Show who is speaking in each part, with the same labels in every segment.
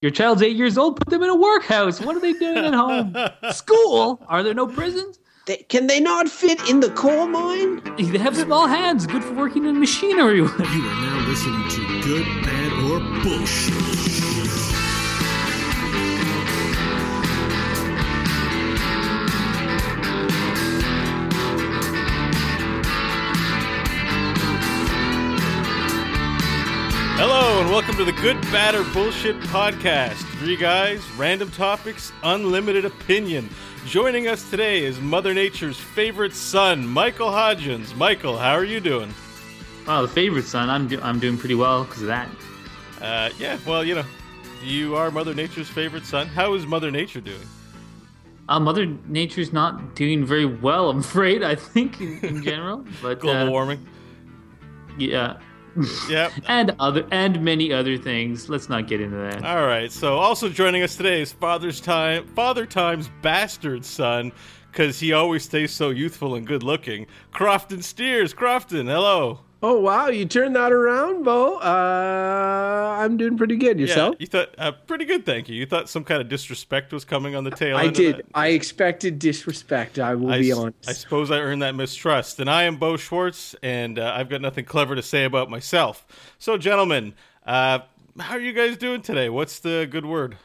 Speaker 1: Your child's eight years old. Put them in a workhouse. What are they doing at home? School? Are there no prisons?
Speaker 2: They, can they not fit in the coal mine?
Speaker 1: They have small hands, good for working in machinery.
Speaker 3: You are now listening to Good, Bad, or Bullshit.
Speaker 4: And welcome to the Good, Bad, or Bullshit podcast. Three guys, random topics, unlimited opinion. Joining us today is Mother Nature's favorite son, Michael Hodgins. Michael, how are you doing?
Speaker 1: Wow, the favorite son. I'm do- I'm doing pretty well because of that.
Speaker 4: Uh, yeah, well, you know, you are Mother Nature's favorite son. How is Mother Nature doing?
Speaker 1: Uh, Mother Nature's not doing very well. I'm afraid. I think in, in general, but
Speaker 4: Global
Speaker 1: uh,
Speaker 4: warming.
Speaker 1: yeah,
Speaker 4: Yep.
Speaker 1: and other and many other things. Let's not get into that.
Speaker 4: All right. So, also joining us today is Father's Time, Father Time's bastard son, because he always stays so youthful and good looking. Crofton Steers. Crofton, hello.
Speaker 2: Oh wow, you turned that around, Beau. Uh, I'm doing pretty good. Yourself?
Speaker 4: Yeah, you thought uh, pretty good, thank you. You thought some kind of disrespect was coming on the tail.
Speaker 2: I
Speaker 4: end of
Speaker 2: did.
Speaker 4: that?
Speaker 2: I expected disrespect. I will
Speaker 4: I,
Speaker 2: be honest.
Speaker 4: I suppose I earned that mistrust. And I am Beau Schwartz, and uh, I've got nothing clever to say about myself. So, gentlemen, uh, how are you guys doing today? What's the good word?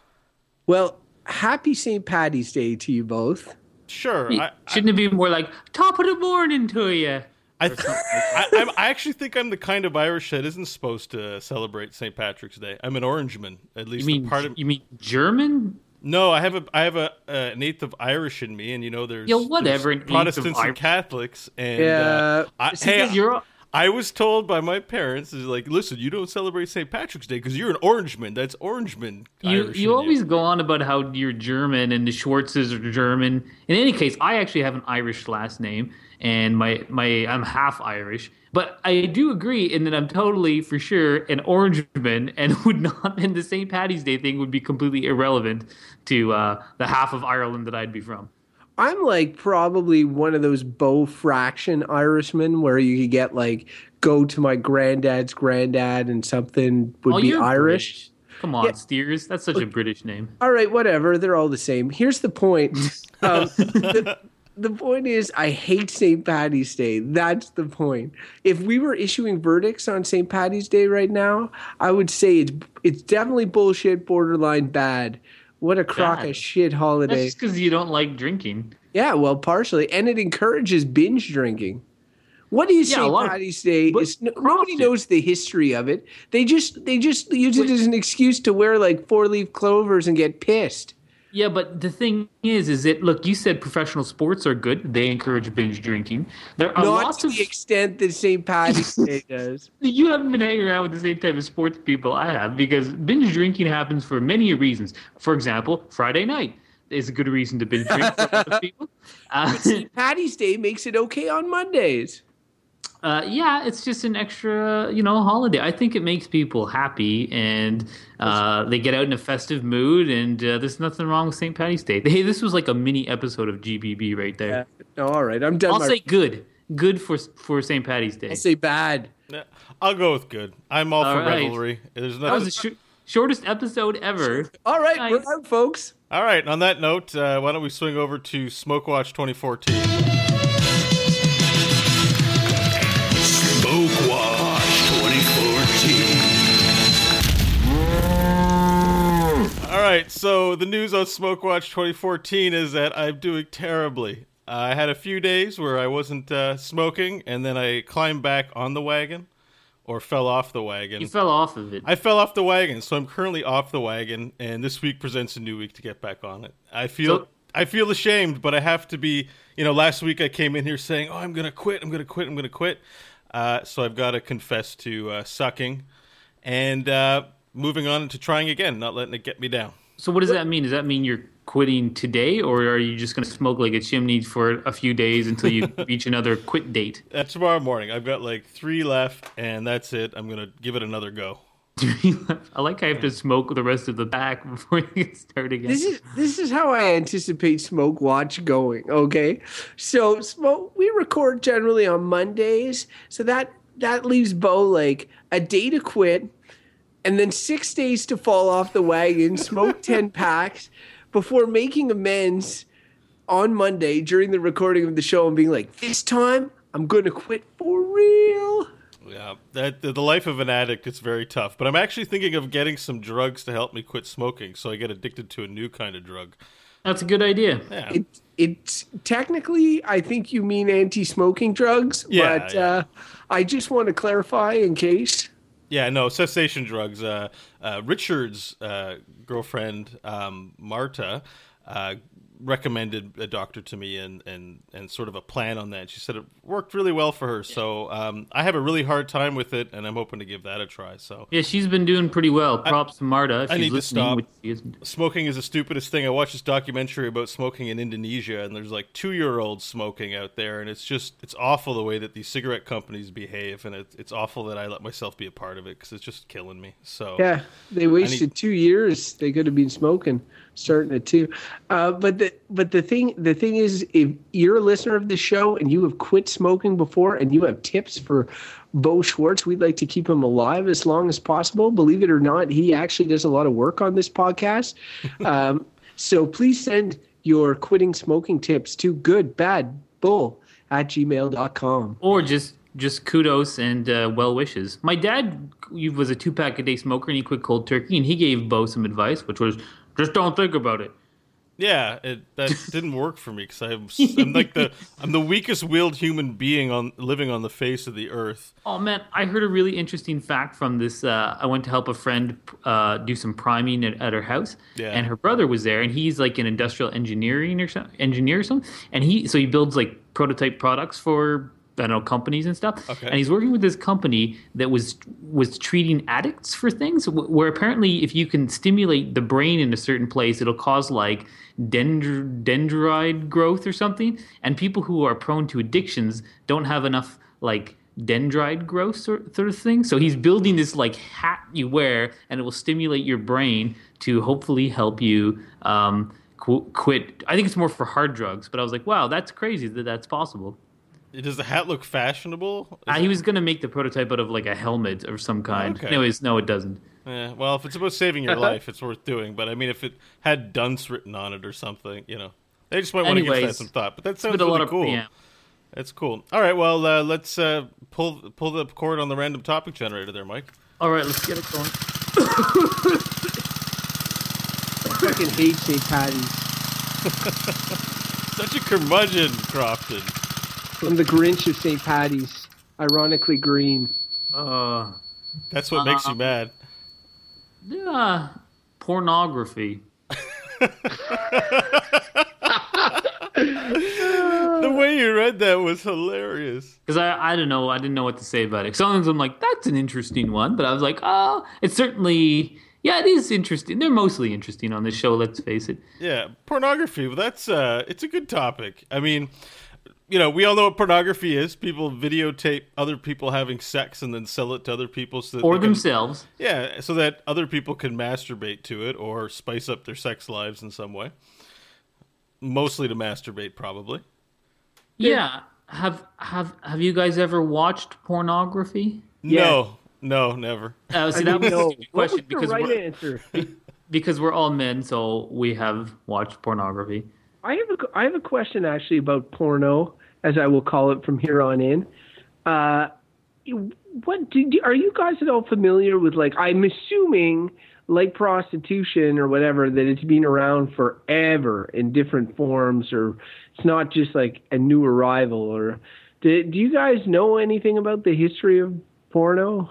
Speaker 2: well, happy St. Patty's Day to you both.
Speaker 4: Sure. I, I,
Speaker 1: Shouldn't it be more like top of the morning to you?
Speaker 4: I, th- I, I'm, I actually think I'm the kind of Irish that isn't supposed to celebrate St. Patrick's Day. I'm an Orangeman, at least
Speaker 1: You mean
Speaker 4: part of.
Speaker 1: you mean German?
Speaker 4: No, I have a I have a uh, an eighth of Irish in me, and you know there's,
Speaker 1: Yeah, whatever,
Speaker 4: there's
Speaker 1: an eighth
Speaker 4: Protestants and Catholics, and
Speaker 2: Yeah.
Speaker 4: uh, I,
Speaker 2: See,
Speaker 4: hey,
Speaker 1: You're
Speaker 4: I was told by my parents is like, listen, you don't celebrate St. Patrick's Day because you're an Orangeman. That's Orangeman.
Speaker 1: You
Speaker 4: Irish
Speaker 1: you
Speaker 4: in
Speaker 1: always go on about how you're German and the Schwartzes are German. In any case, I actually have an Irish last name, and my my I'm half Irish. But I do agree in that I'm totally for sure an Orangeman, and would not and the St. Patty's Day thing would be completely irrelevant to uh, the half of Ireland that I'd be from.
Speaker 2: I'm like probably one of those bow fraction Irishmen where you could get like go to my granddad's granddad and something would
Speaker 1: Oh,
Speaker 2: be Irish.
Speaker 1: British. Come on,
Speaker 2: Yeah.
Speaker 1: Steers. That's such a British name.
Speaker 2: All right, whatever. They're all the same. Here's the point. Um, the, the point is, I hate St. Patty's Day. That's the point. If we were issuing verdicts on St. Patty's Day right now, I would say it's it's definitely bullshit, borderline bad. What a crock
Speaker 1: Bad.
Speaker 2: of shit
Speaker 1: That's
Speaker 2: holiday.
Speaker 1: just because you don't like drinking.
Speaker 2: Yeah, well, partially, and it encourages binge drinking. What is
Speaker 1: Yeah,
Speaker 2: St.
Speaker 1: lot of-
Speaker 2: Patty's Day? no, nobody knows the history of it. They just they just use it as an excuse to wear like four leaf clovers and get pissed.
Speaker 1: Yeah, but the thing is, is that look, you said professional sports are good. They encourage binge drinking. There are
Speaker 2: Not
Speaker 1: lots
Speaker 2: to
Speaker 1: of
Speaker 2: the extent that St. Patty's Day does.
Speaker 1: you haven't been hanging around with the same type of sports people I have because binge drinking happens for many reasons. For example, Friday night is a good reason to binge drink for a lot of people. Uh,
Speaker 2: St. Patty's Day makes it okay on Mondays.
Speaker 1: Uh, yeah, it's just an extra, you know, holiday. I think it makes people happy and uh, they get out in a festive mood. And uh, there's nothing wrong with St. Patty's Day. Hey, this was like a mini episode of GBB right there.
Speaker 2: No, all right, I'm done.
Speaker 1: I'll
Speaker 2: my-
Speaker 1: say good, good for for St. Patty's Day.
Speaker 2: I'll say bad.
Speaker 4: Yeah, I'll go with good. I'm all,
Speaker 1: All
Speaker 4: for
Speaker 1: right.
Speaker 4: revelry. There's
Speaker 1: That was
Speaker 4: nothing.
Speaker 1: the sh- shortest episode ever.
Speaker 2: All right,
Speaker 1: Nice.
Speaker 2: we're out, folks.
Speaker 4: all right. On that note, uh, why don't we swing over to Smokewatch 2014? Right, so the news on Smokewatch 2014 is that I'm doing terribly. I had a few days where I wasn't uh, smoking, and then I climbed back on the wagon, or fell off the wagon.
Speaker 1: You fell off of it.
Speaker 4: I fell off the wagon, so I'm currently off the wagon, and this week presents a new week to get back on it. I feel
Speaker 1: So-
Speaker 4: I feel ashamed, but I have to be. You know, last week I came in here saying, "Oh, I'm gonna quit. I'm gonna quit. I'm gonna quit." Uh, so I've got to confess to uh, sucking, and uh, moving on to trying again, not letting it get me down.
Speaker 1: so what does that mean? Does that mean you're quitting today, or are you just going to smoke like a chimney for a few days until you reach another quit date?
Speaker 4: Uh, tomorrow morning, I've got like three left, and that's it. I'm gonna give it another go.
Speaker 1: I like how I have to smoke the rest of the pack before you can start again.
Speaker 2: This is this is how I anticipate Smoke Watch going. Okay, so smoke we record generally on Mondays, so that that leaves Beau like a day to quit, and then six days to fall off the wagon, smoke 10 packs before making amends on Monday during the recording of the show and being like, this time I'm going to quit for real.
Speaker 4: Yeah, that the life of an addict is very tough. But I'm actually thinking of getting some drugs to help me quit smoking, so I get addicted to a new kind of drug.
Speaker 1: That's a good idea.
Speaker 4: Yeah,
Speaker 2: It, it's technically, I think you mean anti smoking drugs,
Speaker 4: Yeah,
Speaker 2: but
Speaker 4: yeah.
Speaker 2: Uh, I just want to clarify in case.
Speaker 4: Yeah, no cessation drugs. Uh, uh, Richard's uh, girlfriend um, Marta uh, recommended a doctor to me and, and and sort of a plan on that. She said it worked really well for her. So um, I have a really hard time with it, and I'm hoping to give that a try. So
Speaker 1: Yeah, she's been doing pretty well. Props to Marta. If
Speaker 4: I
Speaker 1: she's
Speaker 4: need to
Speaker 1: listening,
Speaker 4: stop.
Speaker 1: which she isn't.
Speaker 4: smoking is the stupidest thing. I watched this documentary about smoking in Indonesia, and there's like two year olds smoking out there, and it's just it's awful the way that these cigarette companies behave, and it's it's awful that I let myself be a part of it because it's just killing me. So
Speaker 2: Yeah, they wasted
Speaker 4: need-
Speaker 2: two years. They could have been smoking, starting at two. Uh, but the but the thing the thing is, if you're a listener of the show and you have quit smoking before, and you have tips for Beau Schwartz, we'd like to keep him alive as long as possible. Believe it or not, he actually does a lot of work on this podcast. um, so please send your quitting smoking tips to good bad bull at gmail.com.
Speaker 1: Or just just kudos and uh, well wishes. My dad was a two pack a day smoker and he quit cold turkey and he gave Beau some advice, which was just don't think about it.
Speaker 4: yeah, it, that didn't work for me because I'm, I'm like the I'm the weakest willed human being on living on the face of the earth.
Speaker 1: Oh man, I heard a really interesting fact from this. Uh, I went to help a friend uh, do some priming at, at her house,
Speaker 4: Yeah.
Speaker 1: and her brother was there, and he's like an industrial engineering or some, engineer or something, and he so he builds like prototype products for I don't know companies and stuff,
Speaker 4: Okay.
Speaker 1: and he's working with this company that was was treating addicts for things where apparently if you can stimulate the brain in a certain place, it'll cause like dendr- dendrite growth or something, and people who are prone to addictions don't have enough like dendrite growth sort, sort of thing. So he's building this like hat you wear, and it will stimulate your brain to hopefully help you um, qu- quit. I think it's more for hard drugs, but I was like, wow, that's crazy that that's possible.
Speaker 4: Does the hat look fashionable? Is
Speaker 1: Uh, he was going to make the prototype out of like a helmet of some kind.
Speaker 4: Okay.
Speaker 1: Anyways, no, it doesn't.
Speaker 4: Yeah, well, if it's about saving your life, it's worth doing. But I mean, if it had dunce written on it or something, you know, they just might want to give that some thought. But that sounds
Speaker 1: been a
Speaker 4: really
Speaker 1: lot of
Speaker 4: cool.
Speaker 1: yeah.
Speaker 4: That's cool. All right, well, uh, let's uh, pull pull the cord on the random topic generator there, Mike.
Speaker 1: All right, let's get it going.
Speaker 2: I fucking hate St. Patty's.
Speaker 4: Such a curmudgeon, Crofton.
Speaker 2: I'm the Grinch of St. Patty's. Ironically green.
Speaker 1: Uh,
Speaker 4: That's what makes you mad.
Speaker 1: yeah, pornography.
Speaker 4: The way you read that was hilarious.
Speaker 1: Because I, I don't know, I didn't know what to say about it. Sometimes I'm like, that's an interesting one, but I was like, oh, it's certainly, yeah, it is interesting. They're mostly interesting on this show. Let's face it.
Speaker 4: Yeah, pornography. Well, that's uh, it's a good topic. I mean, you know, we all know what pornography is. People videotape other people having sex and then sell it to other people, so that
Speaker 1: Or
Speaker 4: they can-
Speaker 1: themselves.
Speaker 4: Yeah, so that other people can masturbate to it or spice up their sex lives in some way. Mostly to masturbate, probably.
Speaker 1: Yeah. Have have have you guys ever watched pornography?
Speaker 4: No, no, never.
Speaker 1: Uh, see, that
Speaker 2: mean,
Speaker 1: was a
Speaker 2: no.
Speaker 1: stupid
Speaker 2: was
Speaker 1: question
Speaker 2: the
Speaker 1: because
Speaker 2: right
Speaker 1: we're,
Speaker 2: answer?
Speaker 1: because we're all men, so we have watched pornography.
Speaker 2: I have a I have a question actually about porno, as I will call it from here on in. Uh, what do, do are you guys at all familiar with? Like, I'm assuming, like prostitution or whatever, that it's been around forever in different forms, or it's not just like a new arrival. Or do, do you guys know anything about the history of porno?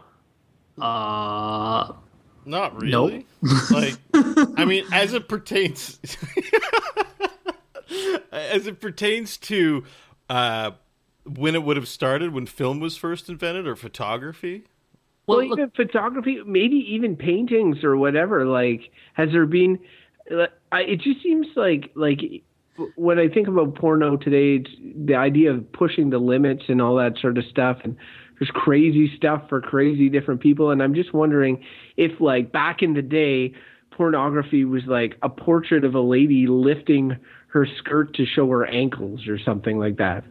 Speaker 1: Uh,
Speaker 4: Not really. Nope. like, I mean, as it pertains, as it pertains to uh, when it would have started, when film was first invented, or photography.
Speaker 1: well,
Speaker 2: well,
Speaker 1: look,
Speaker 2: even photography, maybe even paintings or whatever. Like, has there been? I, it just seems like like when I think about porno today, it's the idea of pushing the limits and all that sort of stuff, and there's crazy stuff for crazy different people. And I'm just wondering if, like, back in the day, pornography was like a portrait of a lady lifting her skirt to show her ankles or something like that.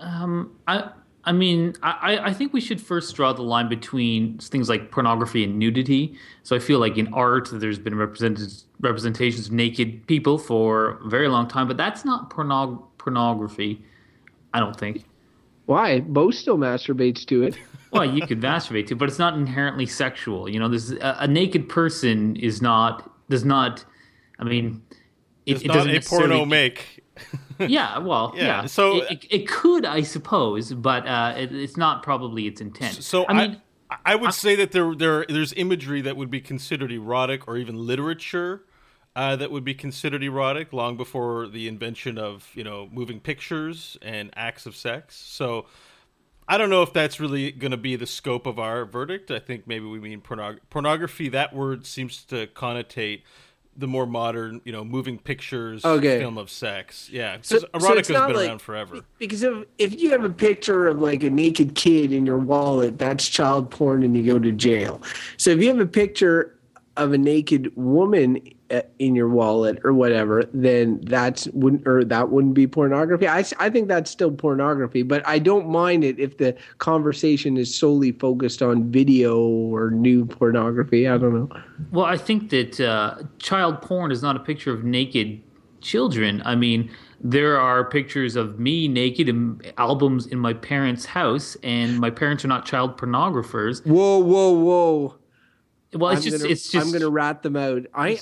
Speaker 1: um, I I mean, I, I think we should first draw the line between things like pornography and nudity. So I feel like in art, there's been represented representations of naked people for a very long time, but that's not pornog- pornography. I don't think.
Speaker 2: Why? Beau still masturbates to it.
Speaker 1: well, you could masturbate too, but it's not inherently sexual. You know, this a, a naked person is not does not. I mean,
Speaker 4: it, it not a porno make.
Speaker 1: yeah, well, yeah. yeah. So it, it, it, could, I suppose, but uh, it, it's not probably its intent.
Speaker 4: So I mean, I, I would say that there, there, there's imagery that would be considered erotic, or even literature uh, that would be considered erotic, long before the invention of you know moving pictures and acts of sex. So. I don't know if that's really going to be the scope of our verdict. I think maybe we mean pornog- pornography. That word seems to connotate the more modern, you know, moving pictures okay. film of sex. Yeah, because so, erotica's so been like, around forever.
Speaker 2: Because if if you have a picture of like a naked kid in your wallet, that's child porn, and you go to jail. So if you have a picture of a naked woman in your wallet or whatever, then that's wouldn't or that wouldn't be pornography. I, I think that's still pornography, but I don't mind it if the conversation is solely focused on video or new pornography. I don't know.
Speaker 1: Well, I think that uh, child porn is not a picture of naked children. I mean, there are pictures of me naked in albums in my parents' house, and my parents are not child pornographers.
Speaker 2: Whoa, whoa, whoa!
Speaker 1: Well, it's I'm just
Speaker 2: gonna,
Speaker 1: it's just
Speaker 2: I'm going to rat them out. I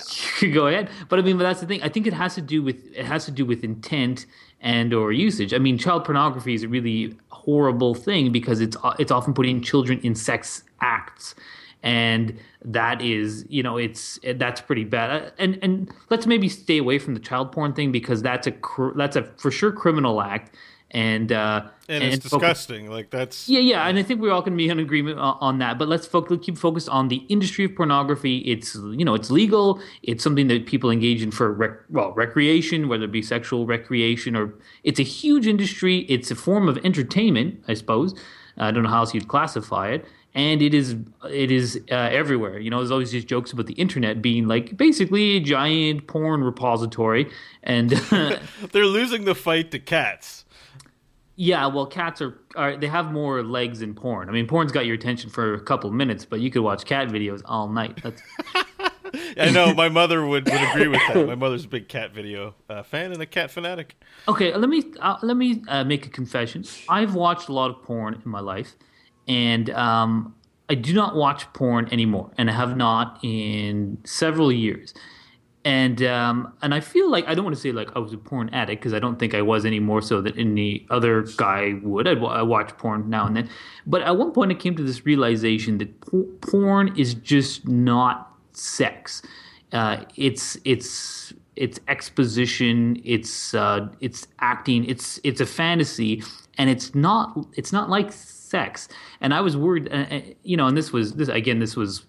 Speaker 1: go ahead, but I mean, but that's the thing. I think it has to do with it has to do with intent and or usage. I mean, child pornography is a really horrible thing because it's it's often putting children in sex acts, and that is you know it's that's pretty bad. Uh, and and let's maybe stay away from the child porn thing because that's a that's a for sure criminal act and uh,
Speaker 4: and, and it's disgusting. Focus. Like that's
Speaker 1: yeah, yeah. And I think we're all going to be in agreement on, on that. But let's focus, keep focused on the industry of pornography. It's you know it's legal. It's something that people engage in for rec- well recreation, whether it be sexual recreation or it's a huge industry. It's a form of entertainment, I suppose. I don't know how else you'd classify it. And it is it is uh, everywhere. You know, there's always these jokes about the internet being like basically a giant porn repository, and
Speaker 4: they're losing the fight to cats.
Speaker 1: Yeah, well, cats are, are they have more legs than porn. I mean, porn's got your attention for a couple minutes, but you could watch cat videos all night. That's.
Speaker 4: I know my mother would, would agree with that. My mother's a big cat video uh, fan and a cat fanatic.
Speaker 1: Okay, let me uh, let me uh, make a confession. I've watched a lot of porn in my life, and um, I do not watch porn anymore, and I have not in several years and um, and I feel like I don't want to say like I was a porn addict because I don't think I was any more so than any other guy would. I'd, I watch porn now and then, but at one point I came to this realization that porn is just not sex. Uh, it's it's it's exposition. It's uh, it's acting. It's it's a fantasy, and it's not it's not like sex. And I was worried, uh, uh you know. And this was this again. This was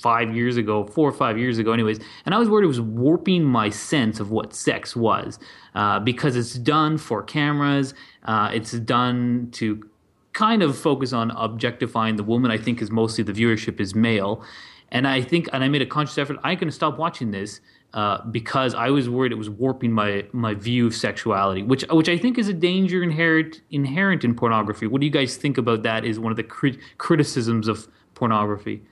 Speaker 1: five years ago, four or five years ago, anyways. And I was worried it was warping my sense of what sex was uh, because it's done for cameras. Uh, it's done to kind of focus on objectifying the woman. I think is mostly the viewership is male. And I think, and I made a conscious effort. I'm going to stop watching this uh, because I was worried it was warping my my view of sexuality, which which I think is a danger inherent inherent in pornography. What do you guys think about that? Is one of the crit- criticisms of pornography?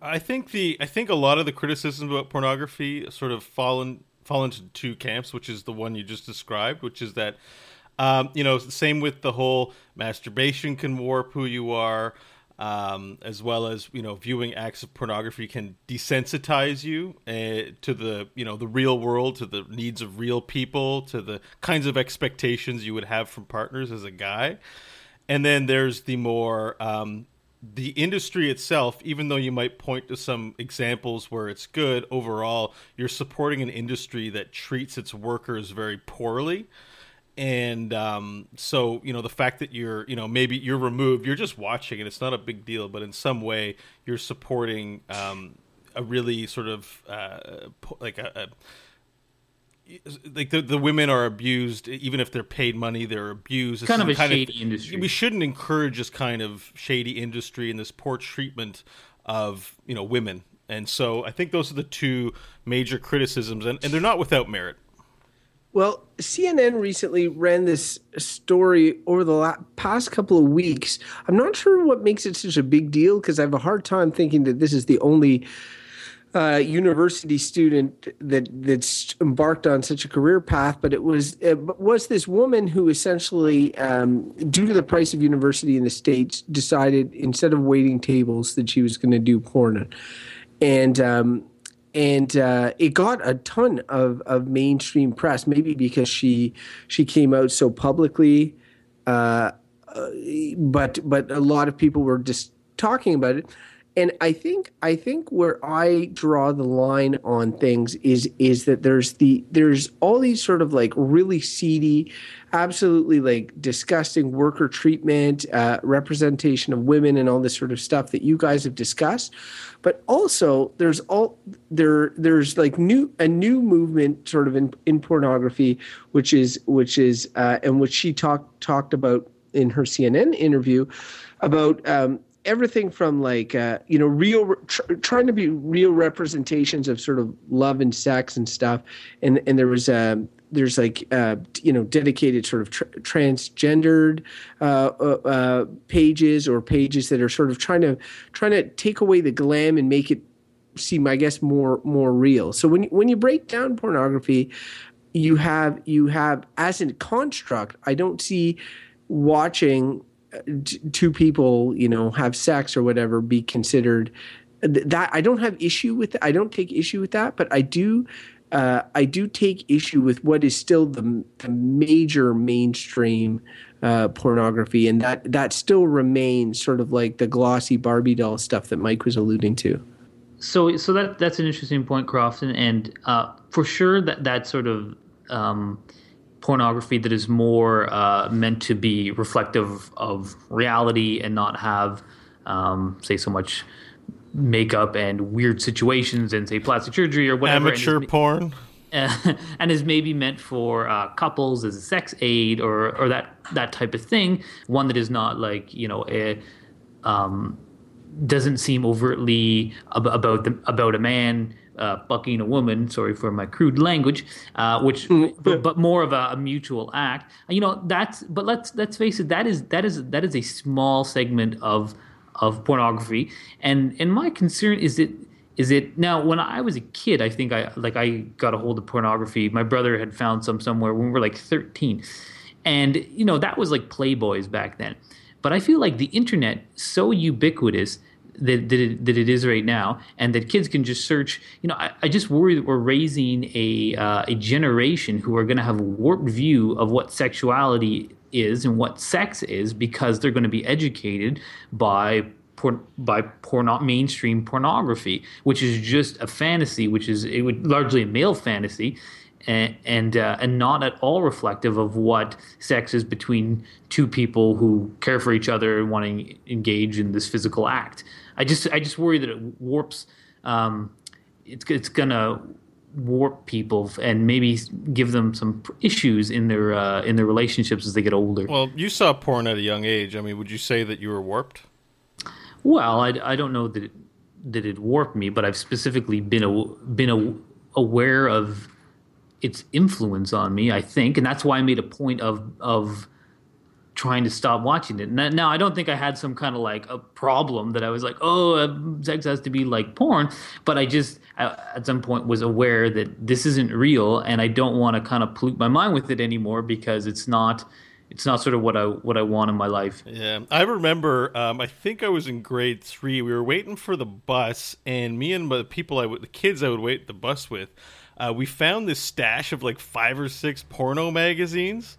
Speaker 4: I think the I think a lot of the criticisms about pornography sort of fallen fall into two camps, which is the one you just described, which is that um, you know same with the whole masturbation can warp who you are, um, as well as you know viewing acts of pornography can desensitize you uh, to the you know the real world, to the needs of real people, to the kinds of expectations you would have from partners as a guy. And then there's the more um, the industry itself, even though you might point to some examples where it's good, overall, you're supporting an industry that treats its workers very poorly. And um, so, you know, the fact that you're, you know, maybe you're removed, you're just watching and it's not a big deal, but in some way you're supporting um, a really sort of uh, like a, a like the, the women are abused even if they're paid money they're abused.
Speaker 1: It's kind of a kind shady of, industry.
Speaker 4: We shouldn't encourage this kind of shady industry and this poor treatment of you know women. And so i think those are the two major criticisms and, and they're not without merit.
Speaker 2: Well, CNN recently ran this story over the la- past couple of weeks. I'm not sure what makes it such a big deal because I have a hard time thinking that this is the only uh, university student that that's embarked on such a career path. But it was it was this woman who essentially, um, due to the price of university in the states, decided instead of waiting tables that she was going to do porn, and um, and uh, it got a ton of, of mainstream press. Maybe because she she came out so publicly, uh, uh, but but a lot of people were just talking about it. And I think I think where I draw the line on things is is that there's the there's all these sort of like really seedy, absolutely like disgusting worker treatment, uh, representation of women, and all this sort of stuff that you guys have discussed. But also there's all there there's like new a new movement sort of in, in pornography which is which is uh, and which she talked talked about in her CNN interview about um, everything from like uh, you know real tr- trying to be real representations of sort of love and sex and stuff and and there was um, there's like uh, you know dedicated sort of transgendered uh, uh, uh, pages or pages that are sort of trying to trying to take away the glam and make it seem I guess more more real. So when when you break down pornography, you have you have as a construct. I don't see watching uh, two people you know have sex or whatever be considered that I don't have issue with I don't take issue with that, but I do uh, I do take issue with what is still the, the major mainstream uh, pornography, and that that still remains sort of like the glossy Barbie doll stuff that Mike was alluding to.
Speaker 1: So, so that that's an interesting point, Crofton, and uh, for sure that that sort of um, pornography that is more uh, meant to be reflective of reality and not have, um, say, so much makeup and weird situations and say plastic surgery or whatever.
Speaker 4: Amateur porn.
Speaker 1: Uh, and is maybe meant for uh, couples as a sex aid or or that that type of thing. One that is not like you know a, um, doesn't seem overtly ab- about the, about a man uh, bucking a woman. Sorry for my crude language, uh, which mm. but, but, more of a, a, mutual act. You know that's but let's let's face it. That is that is that is a small segment of of pornography. And and my concern is that is it now when I was a kid, I think I like I got a hold of pornography. My brother had found some somewhere when we were like 13. And you know, that was like Playboys back then. But I feel like the internet so ubiquitous that, that, it, that it is right now, and that kids can just search. You know, I, I just worry that we're raising a uh, a generation who are going to have a warped view of what sexuality is and what sex is because they're going to be educated by por- by porno- mainstream pornography, which is just a fantasy, which is it would largely a male fantasy, and and, uh, and not at all reflective of what sex is between two people who care for each other and want to engage in this physical act. I just I just worry that it warps. Um, it's it's gonna warp people and maybe give them some issues in their uh, in their relationships as they get older.
Speaker 4: Well, you saw porn at a young age. I mean, would you say that you were warped?
Speaker 1: Well, I, I don't know that it, that it warped me, but I've specifically been a, been a, aware of its influence on me. I think, and that's why I made a point of of trying to stop watching it. Now, I don't think I had some kind of like a problem that I was like, oh, uh, sex has to be like porn. But I just at some point was aware that this isn't real, and I don't want to kind of pollute my mind with it anymore because it's not. It's not sort of what I what I want in my life.
Speaker 4: Yeah, I remember. Um, I think I was in grade three. We were waiting for the bus, and me and the people I the kids I would wait the bus with, uh, we found this stash of like five or six porno magazines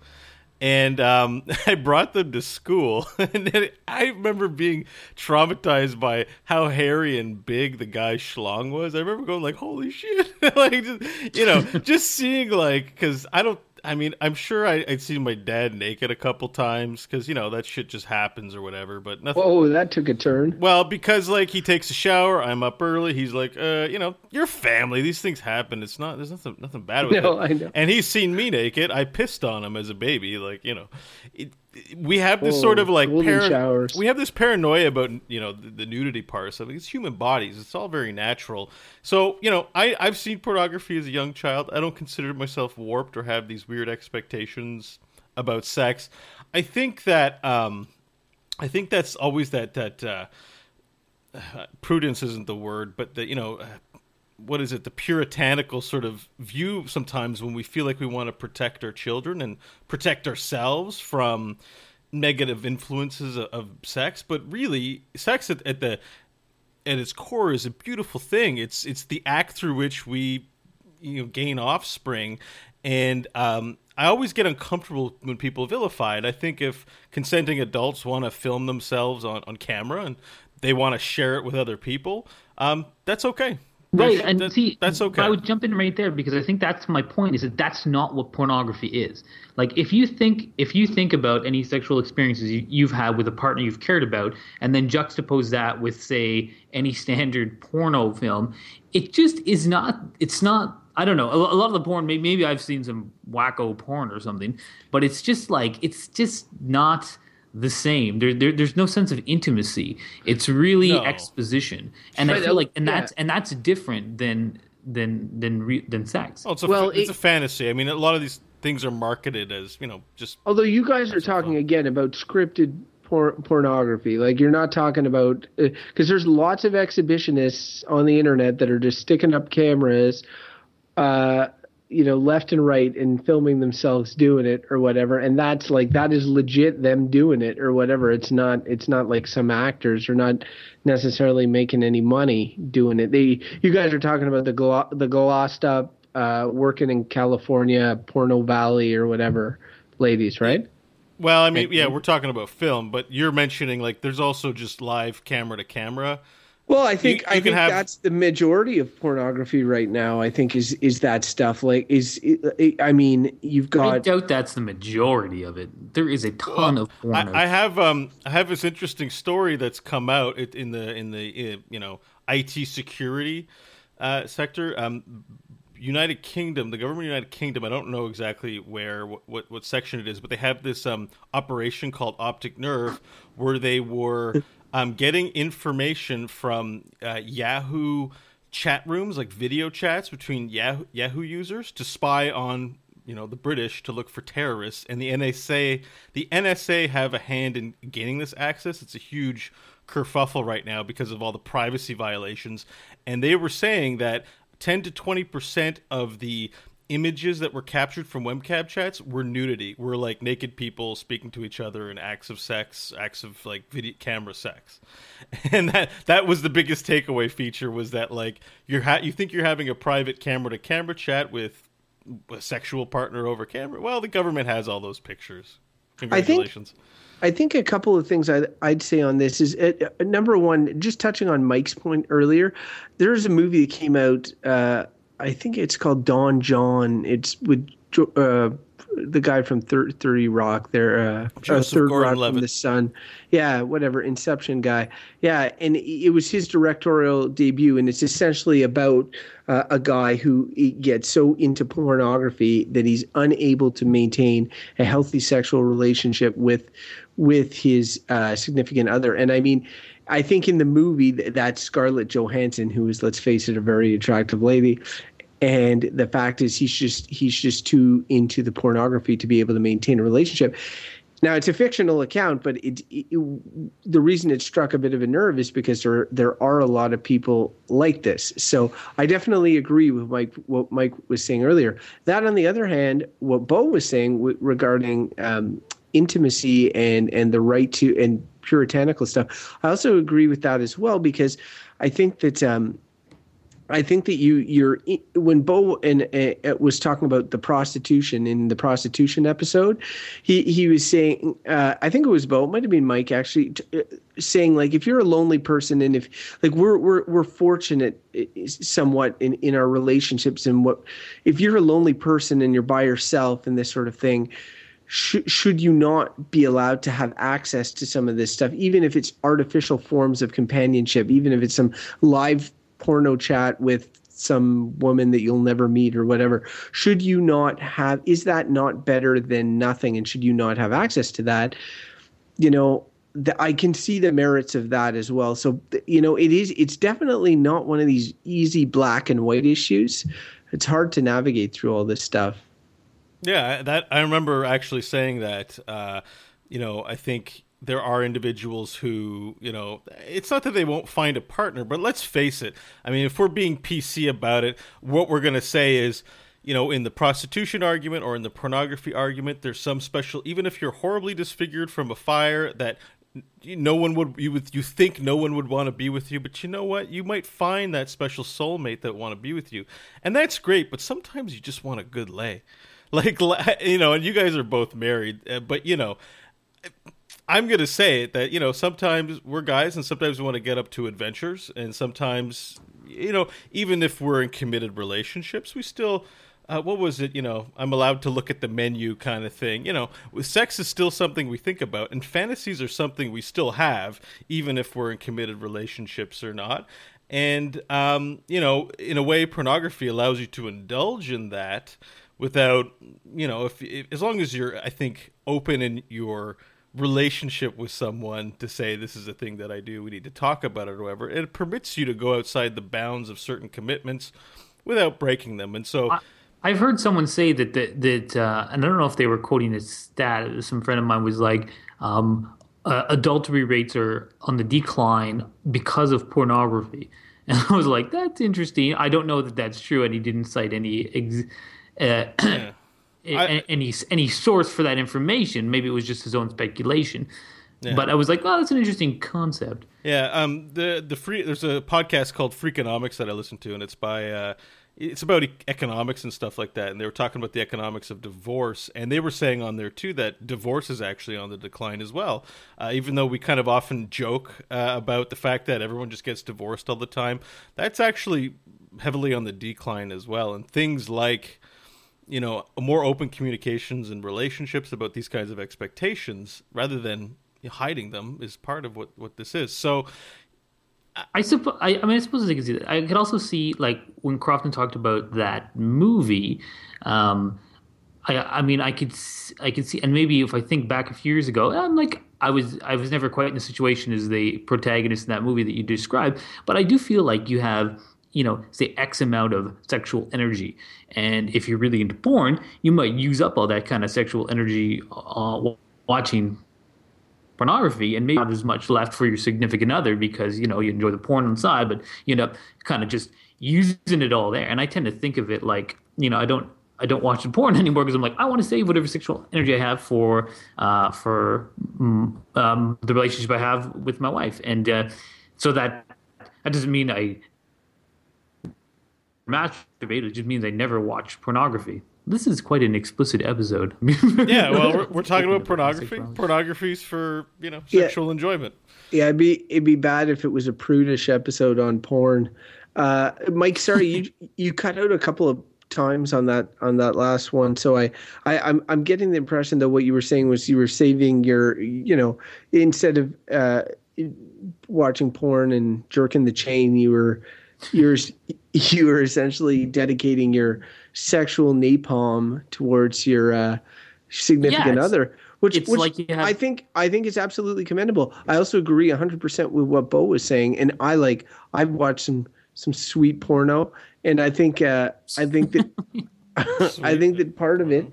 Speaker 4: and um, I brought them to school, and I remember being traumatized by how hairy and big the guy's schlong was. I remember going like, "Holy shit!" like, just, you know, just seeing like because I don't I mean, I'm sure I, would seen my dad naked a couple times because you know that shit just happens or whatever. But nothing.
Speaker 2: Whoa, that took a turn.
Speaker 4: Well, because like he takes a shower, I'm up early. He's like, uh, you know, your family. These things happen. It's not. There's nothing. Nothing bad with
Speaker 2: no,
Speaker 4: it.
Speaker 2: I know.
Speaker 4: And he's seen me naked. I pissed on him as a baby. Like you know, it, we have this
Speaker 2: Oh,
Speaker 4: sort of like para-
Speaker 2: showers.
Speaker 4: we have this paranoia about you know the, the nudity part. So it's human bodies; it's all very natural. So you know, I I've seen pornography as a young child. I don't consider myself warped or have these weird expectations about sex. I think that um, I think that's always that that uh, uh, prudence isn't the word, but the you know. What is it the puritanical sort of view sometimes when we feel like we want to protect our children and protect ourselves from negative influences of, of sex but really sex at, at the at its core is a beautiful thing it's it's the act through which we you know gain offspring and um I always get uncomfortable when people vilify it. I think if consenting adults want to film themselves on, on camera and they want to share it with other people, um, that's okay.
Speaker 1: Right, and
Speaker 4: that-
Speaker 1: see,
Speaker 4: that's okay.
Speaker 1: I would jump in right there because I think that's my point. Is that that's not what pornography is. Like, if you think if you think about any sexual experiences you, you've had with a partner you've cared about, and then juxtapose that with, say, any standard porno film, it just is not. It's not. I don't know. A, a lot of the porn, maybe, maybe I've seen some wacko porn or something, but it's just like it's just not the same. There, there there's no sense of intimacy. It's really
Speaker 4: No.
Speaker 1: exposition, and I feel like, and
Speaker 2: yeah.
Speaker 1: that's and that's different than than than re, than sex.
Speaker 4: Well, it's a,
Speaker 2: Well,
Speaker 4: it's
Speaker 2: it-
Speaker 4: a fantasy. I mean, a lot of these things are marketed as you know just
Speaker 2: Although you guys are talking again about scripted por- pornography, like you're not talking about because there's lots of exhibitionists on the internet that are just sticking up cameras, uh, you know, left and right and filming themselves doing it or whatever, and that's like that is legit them doing it or whatever. It's not it's not like some actors are not necessarily making any money doing it. They you guys are talking about the glo- the glossed up uh, working in California, Porno Valley or whatever, ladies, right?
Speaker 4: Well, I mean, yeah, we're talking about film, but you're mentioning like there's also just live camera to camera.
Speaker 2: Well, I think
Speaker 4: you
Speaker 2: I think
Speaker 4: have-
Speaker 2: that's the majority of pornography right now. I think is is that stuff like is I mean you've got.
Speaker 1: I doubt that's the majority of it. There is a ton of porn.
Speaker 4: I, I have um I have this interesting story that's come out in the in the uh, you know IT security uh, sector. Um, United Kingdom, the government of United Kingdom. I don't know exactly where what, what what section it is, but they have this um operation called Optic Nerve, where they were um getting information from uh, Yahoo chat rooms, like video chats between Yahoo, Yahoo users, to spy on you know the British to look for terrorists, and the NSA the NSA have a hand in gaining this access. It's a huge kerfuffle right now because of all the privacy violations, and they were saying that ten to twenty percent of the images that were captured from webcam chats were nudity, were like naked people speaking to each other and acts of sex, acts of like video camera sex, and that that was the biggest takeaway feature was that like you're ha- you think you're having a private camera to camera chat with a sexual partner over camera. Well, the government has all those pictures. Congratulations.
Speaker 2: I think a couple of things I'd, I'd say on this is uh, uh, number one, just touching on Mike's point earlier, there's a movie that came out. Uh, I think it's called Don Jon. It's with uh, the guy from Thir- 30 Rock there. Uh, uh, Third Rock from
Speaker 4: Gordon-Levitt.
Speaker 2: the Sun. Yeah, whatever. Inception guy. Yeah, and it was his directorial debut, and it's essentially about uh, a guy who gets so into pornography that he's unable to maintain a healthy sexual relationship with with his uh, significant other. And I mean, I think in the movie th- that's Scarlett Johansson, who is, let's face it, a very attractive lady. And the fact is, he's just he's just too into the pornography to be able to maintain a relationship. Now it's a fictional account, but it, it, the reason it struck a bit of a nerve is because there there are a lot of people like this. So I definitely agree with Mike what Mike was saying earlier. That on the other hand, what Beau was saying w- regarding um, intimacy and and the right to and puritanical stuff, I also agree with that as well because I think that. Um, I think that you you're when Beau and uh, was talking about the prostitution in the prostitution episode, he he was saying uh, I think it was Beau, it might have been Mike actually t- uh, saying like if you're a lonely person and if like we're we're we're fortunate uh, somewhat in in our relationships and what if you're a lonely person and you're by yourself and this sort of thing. Should, should you not be allowed to have access to some of this stuff, even if it's artificial forms of companionship, even if it's some live porno chat with some woman that you'll never meet or whatever should you not have is that not better than nothing and should you not have access to that you know the, I can see the merits of that as well. So you know, it is it's definitely not one of these easy black and white issues. It's hard to navigate through all this stuff.
Speaker 4: Yeah, that I remember actually saying that. Uh, you know, I think there are individuals who, you know, it's not that they won't find a partner, but let's face it. I mean, if we're being PC about it, what we're going to say is, you know, in the prostitution argument or in the pornography argument, there's some special, even if you're horribly disfigured from a fire, that no one would you would you think no one would want to be with you but you know what? You might find that special soulmate that want to be with you. And that's great but sometimes you just want a good lay. Like you know and you guys are both married uh, but you know i'm going to say that you know sometimes we're guys and sometimes we want to get up to adventures and sometimes you know even if we're in committed relationships we still uh, what was it? You know, I'm allowed to look at the menu kind of thing. You know, sex is still something we think about, and fantasies are something we still have, even if we're in committed relationships or not. And um, you know, in a way, pornography allows you to indulge in that without, you know, if, if as long as you're, I think, open in your relationship with someone to say this is a thing that I do, we need to talk about it or whatever. It permits you to go outside the bounds of certain commitments without breaking them. And so. I-
Speaker 1: I've heard someone say that that, that uh, and I don't know if they were quoting a stat. Some friend of mine was like, um, uh, adultery rates are on the decline because of pornography, and I was like, that's interesting. I don't know that that's true, and he didn't cite any. Ex- uh, yeah. I, any any source for that information. Maybe it was just his own speculation. Yeah. But I was like, oh, that's an interesting concept.
Speaker 4: Yeah, um, the the free there's a podcast called Freakonomics that I listen to, and it's by uh, it's about economics and stuff like that and they were talking about the economics of divorce and they were saying on there too that divorce is actually on the decline as well uh, even though we kind of often joke uh, about the fact that everyone just gets divorced all the time that's actually heavily on the decline as well and things like you know more open communications and relationships about these kinds of expectations rather than hiding them is part of what what this is so
Speaker 1: I suppose. I, I, mean, I suppose I could see that. I could also see like when Crofton talked about that movie. Um, I, I mean, I could, I could see, and maybe if I think back a few years ago, I'm like, I was, I was never quite in the situation as the protagonist in that movie that you described. But I do feel like you have, you know, say X amount of sexual energy, and if you're really into porn, you might use up all that kind of sexual energy uh, watching pornography and maybe not as much left for your significant other because you know you enjoy the porn on the side but you end up kind of just using it all there. And i tend to think of it like you know i don't I don't watch the porn anymore because I'm like I want to save whatever sexual energy I have for uh, for mm, um, the relationship I have with my wife, and uh, so that that doesn't mean I masturbate. It just means I never watch pornography. This is quite an explicit episode.
Speaker 4: yeah, well, we're, we're talking about pornography. Pornography's for you know sexual
Speaker 2: yeah.
Speaker 4: enjoyment.
Speaker 2: Yeah, it'd be it'd be bad if it was a prudish episode on porn. Uh, Mike, sorry, you you cut out a couple of times on that on that last one. So I, I I'm I'm getting the impression that what you were saying was you were saving your you know instead of uh, watching porn and jerking the chain, you were you're you were essentially dedicating your sexual napalm towards your uh, significant yeah, other which, which like have... I think I think is absolutely commendable. I also agree 100% with what Beau was saying and I like I've watched some some sweet porno and I think uh, I think that I think that part of it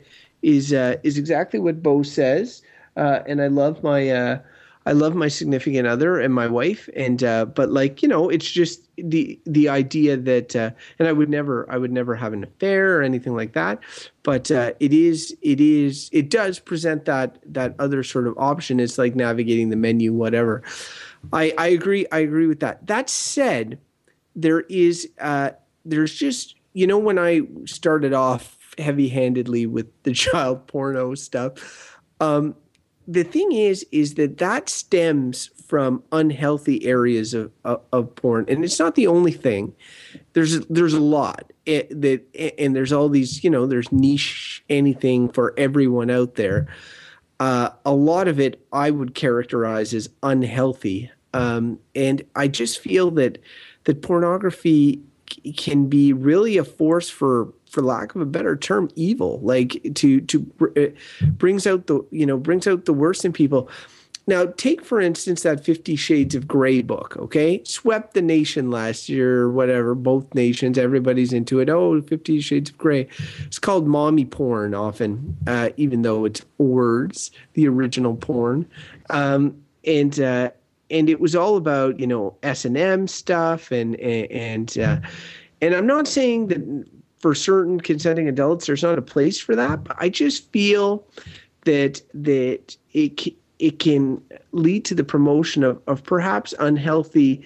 Speaker 2: is uh, is exactly what Beau says uh, and I love my uh, I love my significant other and my wife, and uh, but like you know, it's just the the idea that, uh, and I would never, I would never have an affair or anything like that. But uh, it is, it is, it does present that that other sort of option. It's like navigating the menu, whatever. I I agree, I agree with that. That said, there is, uh, there's just you know when I started off heavy handedly with the child porno stuff. Um, the thing is, is that that stems from unhealthy areas of, of, of porn, and it's not the only thing. There's there's a lot it, that, and there's all these, you know, there's niche anything for everyone out there. Uh, a lot of it I would characterize as unhealthy, um, and I just feel that that pornography c- can be really a force for for lack of a better term evil. Like to to uh, brings out the you know brings out the worst in people. Now take for instance that 50 shades of gray book okay? Swept the nation last year whatever both nations everybody's into it. Oh 50 shades of gray it's called mommy porn often uh, even though it's words the original porn. Um, and uh, and it was all about you know S and M stuff and and and, uh, and I'm not saying that for certain consenting adults there's not a place for that, but I just feel that that it it can lead to the promotion of, of perhaps unhealthy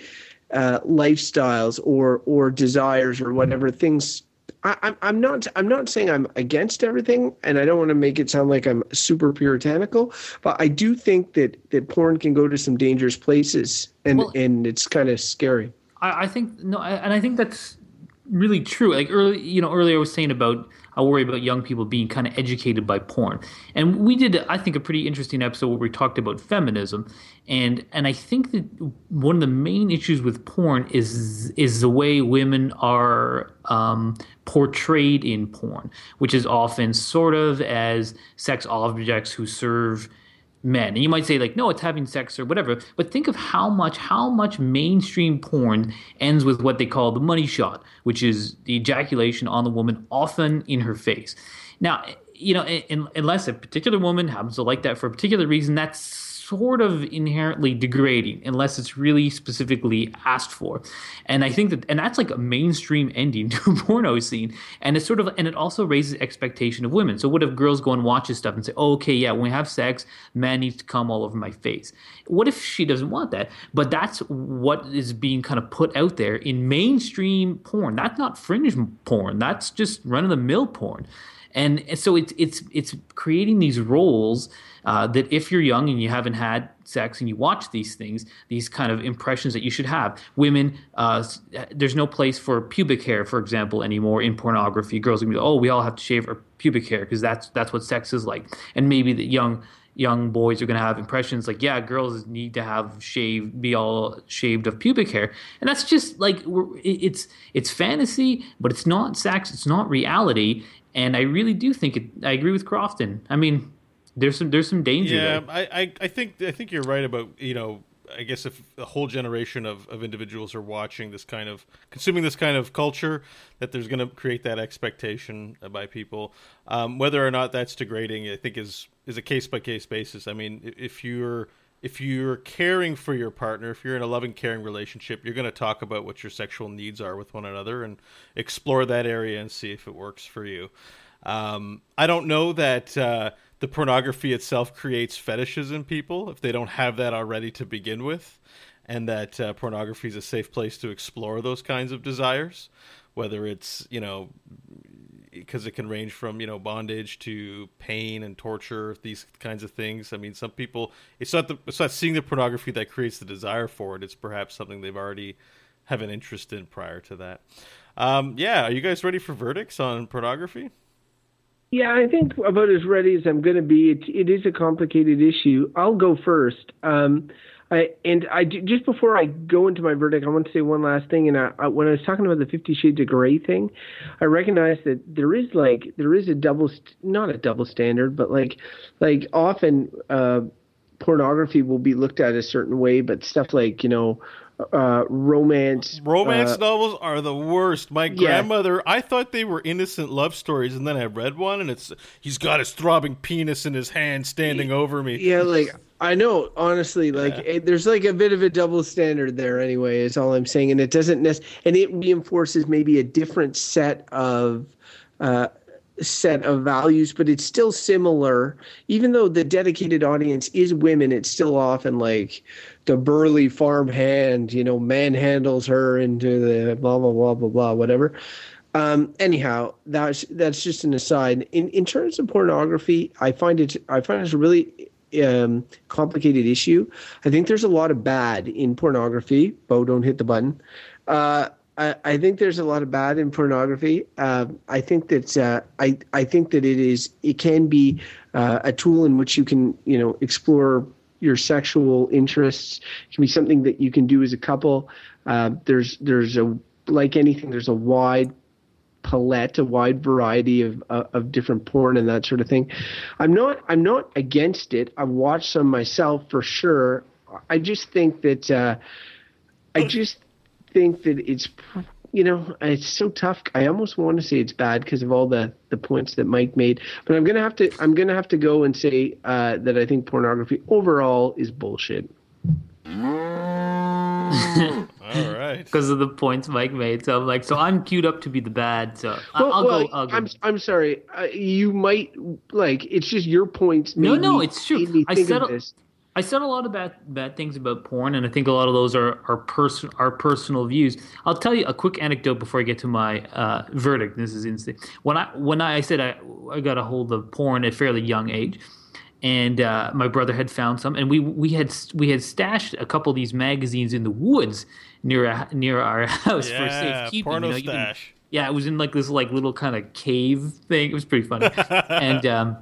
Speaker 2: uh, lifestyles or or desires or whatever things I, I'm I'm not I'm not saying I'm against everything, and I don't want to make it sound like I'm super puritanical, but I do think that that porn can go to some dangerous places, and
Speaker 1: Well-
Speaker 2: and it's kind of scary.
Speaker 1: I, I think no, I- and I think that's really true. Like early, you know, earlier I was saying about I worry about young people being kind of educated by porn, and we did I think a pretty interesting episode where we talked about feminism, and and I think that one of the main issues with porn is is the way women are um, portrayed in porn, which is often sort of as sex objects who serve men. And you might say like no it's having sex or whatever. But think of how much how much mainstream porn ends with what they call the money shot which is the ejaculation on the woman often in her face. Now you know in, unless a particular woman happens to like that for a particular reason that's sort of inherently degrading unless it's really specifically asked for. And I think that and that's like a mainstream ending to a porno scene. And it's sort of and it also raises expectation of women. So what if girls go and watch this stuff and say, oh, okay, yeah, when we have sex, man needs to come all over my face. What if she doesn't want that? But that's what is being kind of put out there in mainstream porn. That's not fringe porn. That's just run of the mill porn and so it's it's it's creating these roles uh, that if you're young and you haven't had sex and you watch these things, these kind of impressions that you should have. Women, uh, there's no place for pubic hair, for example, anymore in pornography. Girls are gonna be, oh, we all have to shave our pubic hair because that's that's what sex is like. And maybe the young young boys are going to have impressions like yeah girls need to have shave be all shaved of pubic hair and that's just like it's it's fantasy but it's not sex it's not reality and i really do think it i agree with crofton i mean there's some there's some danger
Speaker 4: Yeah, I, I, I think I think you're right about you know I guess if a whole generation of, of individuals are watching this kind of consuming this kind of culture, that there's going to create that expectation by people. Um, whether or not that's degrading, I think is is a case by case basis. I mean, if you're if you're caring for your partner, if you're in a loving, caring relationship, you're going to talk about what your sexual needs are with one another and explore that area and see if it works for you. Um, I don't know that uh, the pornography itself creates fetishes in people if they don't have that already to begin with, and that uh, pornography is a safe place to explore those kinds of desires, whether it's you know because it can range from you know bondage to pain and torture these kinds of things i mean some people it's not the it's not seeing the pornography that creates the desire for it it's perhaps something they've already have an interest in prior to that um, yeah are you guys ready for verdicts on pornography
Speaker 2: Yeah, I think about as ready as I'm going to be. It, it is a complicated issue. I'll go first. Um, I, and I just before I go into my verdict, I want to say one last thing. And I, I, when I was talking about the Fifty Shades of Grey thing, I recognize that there is like there is a double, st- not a double standard, but like like often uh, pornography will be looked at a certain way, but stuff like you know uh, romance,
Speaker 4: romance
Speaker 2: uh,
Speaker 4: novels are the worst my
Speaker 2: yeah.
Speaker 4: grandmother i thought they were innocent love stories and then i read one and it's he's got his throbbing penis in his hand standing over me
Speaker 2: Yeah, like I know, honestly, like it, there's like a bit of a double standard there. Anyway, is all I'm saying, and it doesn't nec- and it reinforces maybe a different set of. Uh, set of values but it's still similar even though the dedicated audience is women it's still often like the burly farm hand you know manhandles her into the blah blah blah blah blah whatever um, anyhow, that's that's just an aside. In in terms of pornography, I find it I find it's a really um, complicated issue. I think there's a lot of bad in pornography. Beau, don't hit the button. Uh, I, I think there's a lot of bad in pornography. Uh, I think that uh, I I think that it is it can be uh, a tool in which you can you know explore your sexual interests. It can be something that you can do as a couple. Uh, there's there's a like anything, there's a wide palette, a wide variety of of different porn and that sort of thing. I'm not I'm not against it. I've watched some myself for sure. I just think that uh, I just think that it's you know it's so tough. I almost want to say it's bad because of all the the points that Mike made, but I'm gonna have to I'm gonna have to go and say uh, that I think pornography overall is bullshit.
Speaker 4: All right.
Speaker 1: because of the points Mike made. So I'm like, so I'm queued up to be the bad. So I-
Speaker 2: Well,
Speaker 1: I'll
Speaker 2: well,
Speaker 1: go. I'll go.
Speaker 2: I'm I'm sorry. Uh, you might like it's just your points.
Speaker 1: No, no,
Speaker 2: me-
Speaker 1: it's true.
Speaker 2: made me
Speaker 1: I
Speaker 2: think
Speaker 1: said
Speaker 2: of
Speaker 1: a-
Speaker 2: this.
Speaker 1: I said a lot of bad bad things about porn, and I think a lot of those are are person are personal views. I'll tell you a quick anecdote before I get to my uh, verdict. This is instant. When I when I said I I got a hold of porn at a fairly young age, and uh, my brother had found some, and we we had we had stashed a couple of these magazines in the woods near a, near our house for
Speaker 4: Yeah,
Speaker 1: safekeeping.
Speaker 4: porno
Speaker 1: you know,
Speaker 4: stash.
Speaker 1: yeah, it was in like this like little kind of cave thing. It was pretty funny. and um,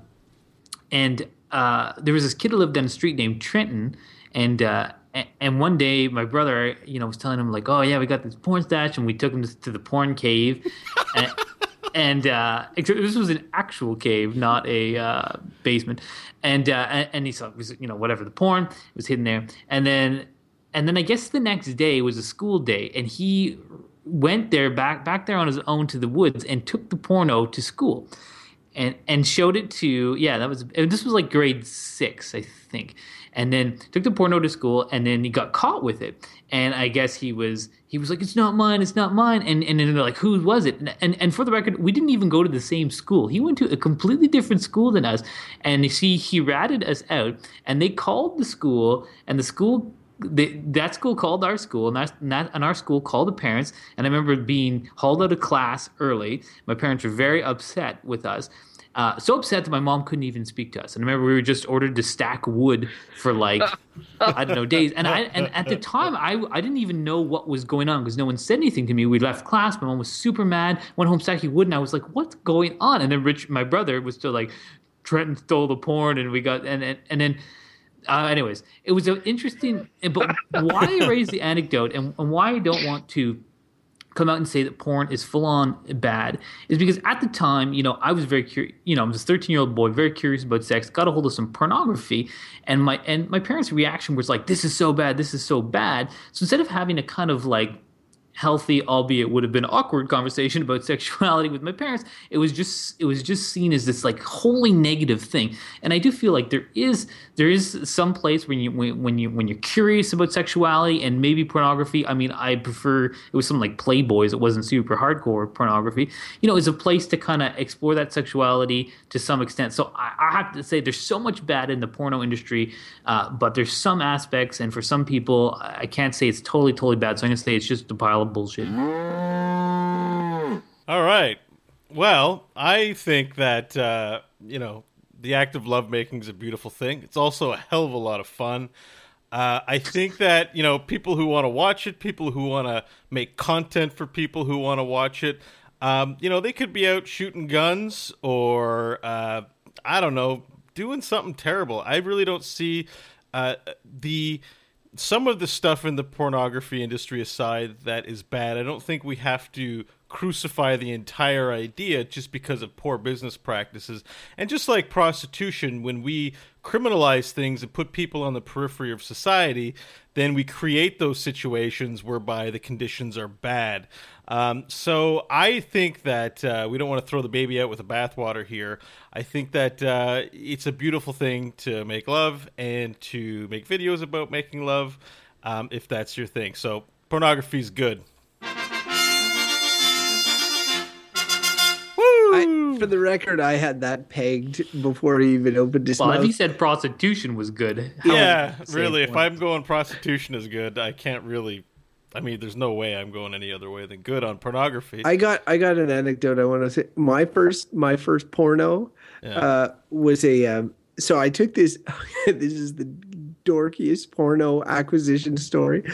Speaker 1: and uh, there was this kid who lived down the street named Trenton, and uh, and one day my brother, you know, was telling him like, oh yeah, we got this porn stash, and we took him to, the porn cave, and, and uh, this was an actual cave, not a uh, basement, and uh, and, he saw it was you know whatever the porn was hidden there, and then and then I guess the next day was a school day, and he went there back back there on his own to the woods and took the porno to school and and showed it to yeah that was this was like grade six i think and then took the porno to school and then he got caught with it and i guess he was he was like it's not mine it's not mine and and then they're like who was it and, and and for the record we didn't even go to the same school he went to a completely different school than us and you see he ratted us out and they called the school and the school that school called our school, and, that, and, that, and our school called the parents. And I remember being hauled out of class early. My parents were very upset with us. Uh, so upset that my mom couldn't even speak to us. And I remember we were just ordered to stack wood for like I don't know days. And I and at the time I I didn't even know what was going on because no one said anything to me. We left class. My mom was super mad. Went home stacking wood, and I was like, "What's going on?" And then Rich, my brother, was still like, "Trenton stole the porn," and we got and and, and then uh, anyways, it was an interesting. But why I raise the anecdote and, and why I don't want to come out and say that porn is full on bad is because at the time, you know, I was very curious. You know, I was a 13 year old boy, very curious about sex. Got a hold of some pornography, and my and my parents' reaction was like, "This is so bad. This is so bad." So instead of having a kind of like healthy, albeit would have been awkward conversation about sexuality with my parents. It was just it was just seen as this like wholly negative thing. And I do feel like there is there is some place when you when, when you when you're curious about sexuality and maybe pornography. I mean, I prefer it was something like Playboys. It wasn't super hardcore pornography. You know, is a place to kind of explore that sexuality to some extent. So I, I have to say, there's so much bad in the porno industry, uh, but there's some aspects, and for some people, I can't say it's totally totally bad. So I'm gonna say it's just a pile of bullshit.
Speaker 4: All right. Well, I think that uh, you know the act of lovemaking is a beautiful thing. It's also a hell of a lot of fun. Uh, I think that you know people who want to watch it, people who want to make content for people who want to watch it. Um, you know, they could be out shooting guns or uh, I don't know, doing something terrible. I really don't see uh, the some of the stuff in the pornography industry aside that is bad. I don't think we have to crucify the entire idea just because of poor business practices. And just like prostitution, when we criminalize things and put people on the periphery of society, then we create those situations whereby the conditions are bad. Um, so I think that uh, we don't want to throw the baby out with the bathwater here. I think that uh, it's a beautiful thing to make love and to make videos about making love, um, if that's your thing. So pornography is good.
Speaker 2: I, for the record, I had that pegged before he even opened his mouth.
Speaker 1: Well, if
Speaker 2: mouth.
Speaker 1: he said prostitution was good,
Speaker 4: yeah,
Speaker 1: would you say
Speaker 4: really. If
Speaker 1: porn?
Speaker 4: I'm going prostitution is good, I can't really. I mean, there's no way I'm going any other way than good on pornography.
Speaker 2: I got I got an anecdote I want to say. My first my first porno uh, was a um, so I took this. this is the dorkiest porno acquisition story.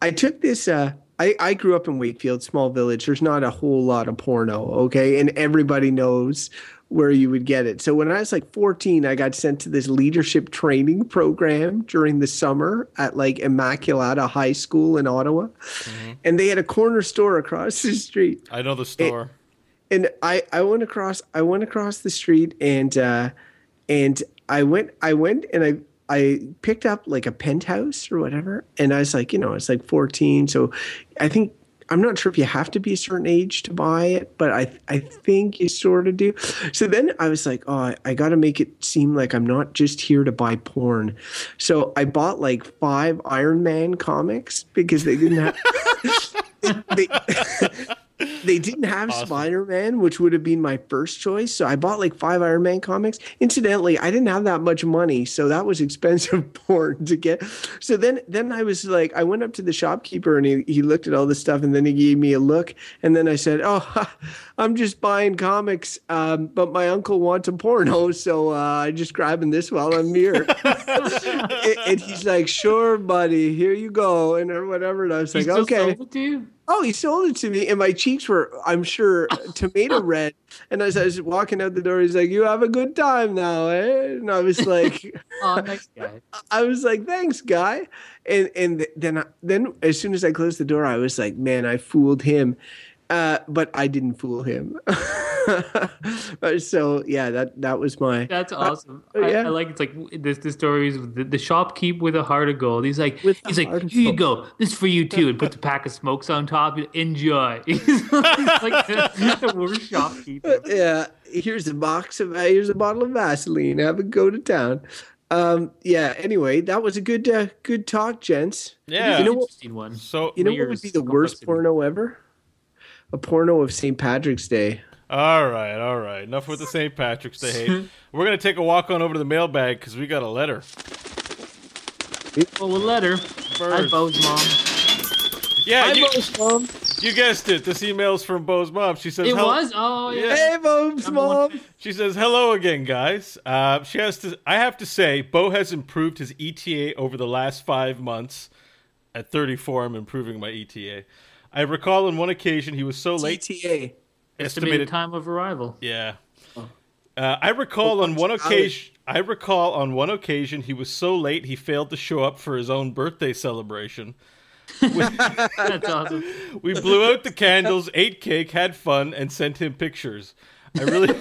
Speaker 2: I took this. Uh, I I grew up in Wakefield, small village. There's not a whole lot of porno, okay, and everybody knows where you would get it. So when I was like 14, I got sent to this leadership training program during the summer at like Immaculata High School in Ottawa. And they had a corner store across the street.
Speaker 4: I know the store.
Speaker 2: And I, I went across I went across the street and uh and I went I went and I I picked up like a penthouse or whatever and I was like, you know, it's like 14, so I think I'm not sure if you have to be a certain age to buy it, but I I think you sort of do. So then I was like, oh, I, I got to make it seem like I'm not just here to buy porn. So I bought like five Iron Man comics because they didn't have. they, they didn't have Spider Man, which would have been my first choice. So I bought like five Iron Man comics. Incidentally, I didn't have that much money, so that was expensive porn to get. So then, then I was like, I went up to the shopkeeper and he, he looked at all this stuff and then he gave me a look. And then I said, Oh, I'm just buying comics, um, but my uncle wants a porno, so uh, I'm just grabbing this while I'm here. and, and he's like, Sure, buddy, here you go, and or whatever. And I was like, Okay.
Speaker 1: Sold it to you?
Speaker 2: Oh, he sold it to me, and my cheeks were, I'm sure, tomato red. And as I was walking out the door, he's like, "You have a good time now, eh?" And I was like,
Speaker 1: Oh, nice guy.
Speaker 2: I was like, "Thanks, guy." And and then I- then as soon as I closed the door, I was like, "Man, I fooled him." Uh, but I didn't fool him. so yeah, that that was my
Speaker 1: That's awesome.
Speaker 2: uh, yeah.
Speaker 1: I like it's like this. The stories with the, the shopkeep with a heart of gold. He's like,
Speaker 2: With
Speaker 1: he's like,
Speaker 2: heart of
Speaker 1: here you go. This is for you too, and puts a pack of smokes on top. Enjoy. He's like the, the worst shopkeep. ever.
Speaker 2: yeah, here's a box of here's a bottle of Vaseline. Have a go to town. Um, yeah. Anyway, that was a good uh, good talk, gents.
Speaker 4: Yeah.
Speaker 2: You know what?
Speaker 1: Interesting one.
Speaker 4: So,
Speaker 2: You know what would be the worst porno ever? A porno of St. Patrick's Day.
Speaker 4: All right, all right. Enough with the St. Patrick's Day hate. We're gonna take a walk on over to the mailbag because we got a letter.
Speaker 1: Well, a letter. Hi, Beau's mom.
Speaker 4: Yeah,
Speaker 2: Hi,
Speaker 4: you,
Speaker 2: Beau's mom.
Speaker 4: you guessed it. This email's from Beau's mom. She says,
Speaker 1: It
Speaker 4: "Hel-
Speaker 1: was. Oh yeah.
Speaker 4: Yeah.
Speaker 2: Hey, Beau's
Speaker 1: Number one.
Speaker 2: mom.
Speaker 4: She says, "Hello again, guys." Uh, she has to. I have to say, Beau has improved his ETA over the last five months. At 34, I'm improving my ETA. I recall on one occasion he was so late.
Speaker 2: ETA.
Speaker 1: Estimated time of arrival.
Speaker 4: Yeah. Uh, I recall on one occasion. I recall on one occasion he was so late he failed to show up for his own birthday celebration.
Speaker 1: That's awesome.
Speaker 4: We blew out the candles, ate cake, had fun, and sent him pictures. I really,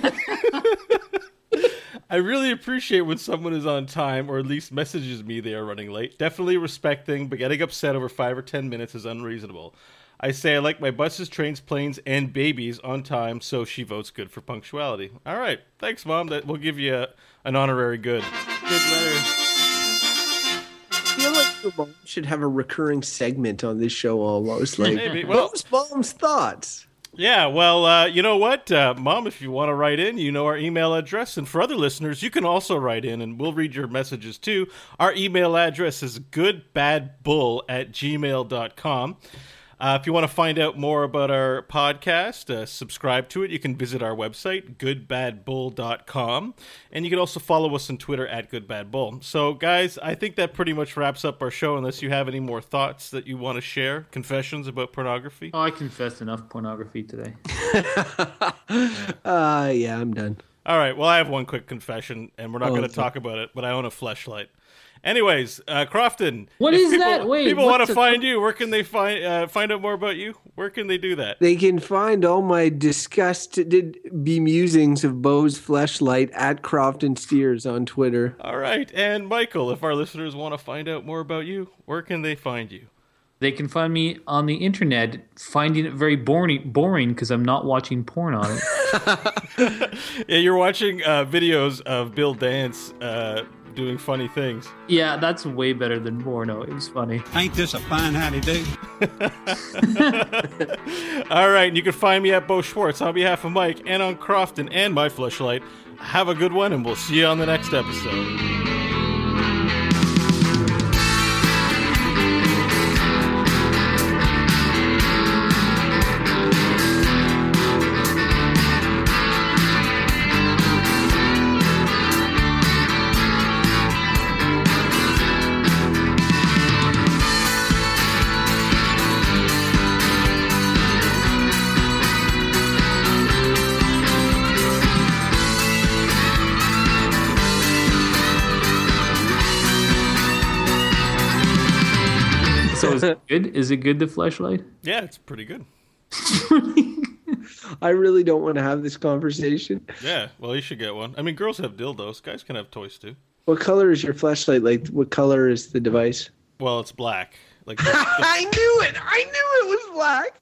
Speaker 4: I really appreciate when someone is on time or at least messages me they are running late. Definitely respecting, but getting upset over five or ten minutes is unreasonable. I say I like my buses, trains, planes, and babies on time, so she votes good for punctuality. All right, thanks, mom. That we'll give you a, an honorary good.
Speaker 1: Good letter.
Speaker 2: I feel like your mom should have a recurring segment on this show almost. Like,
Speaker 4: Maybe. Well-
Speaker 2: Beau's mom's thoughts.
Speaker 4: Yeah, well, uh, you know what, uh, Mom, if you want to write in, you know our email address. And for other listeners, you can also write in and we'll read your messages too. Our email address is goodbadbull at gmail.com. Uh, if you want to find out more about our podcast, uh, subscribe to it, you can visit our website, goodbadbull.com. And you can also follow us on Twitter at goodbadbull. So, guys, I think that pretty much wraps up our show, unless you have any more thoughts that you want to share, confessions about pornography.
Speaker 1: Oh, I confessed enough pornography today.
Speaker 2: Uh, yeah, I'm done.
Speaker 4: All right. Well, I have one quick confession, and we're not
Speaker 2: Oh,
Speaker 4: going to talk about it, but I own a fleshlight. Anyways, uh, Crofton.
Speaker 1: What is
Speaker 4: people,
Speaker 1: that? Wait,
Speaker 4: people want to
Speaker 1: a-
Speaker 4: find you. Where can they find uh, find out more about you? Where can they do that?
Speaker 2: They can find all my disgusted bemusings of Beau's fleshlight at Crofton Steers on Twitter.
Speaker 4: All right. And Michael, if our listeners want to find out more about you, where can they find you?
Speaker 1: They can find me on the internet, finding it very boring boring because I'm not watching porn on it.
Speaker 4: Yeah, you're watching uh, videos of Bill Dance uh, doing funny things.
Speaker 1: yeah, that's way better than porno. It was funny.
Speaker 3: Ain't this a fine howdy do?
Speaker 4: All right. And you can find me at Beau Schwartz on behalf of Mike and on Crofton and my fleshlight. Have a good one, and we'll see you on the next episode.
Speaker 1: Is it good? Is it good the flashlight?
Speaker 4: Yeah, it's pretty good.
Speaker 2: I really don't want to have this conversation.
Speaker 4: Yeah, well, you should get one. I mean, girls have dildos. Guys can have toys too.
Speaker 2: What color is your flashlight? Like, what color is the device?
Speaker 4: Well, it's black. Like
Speaker 2: I knew it. I knew it was black.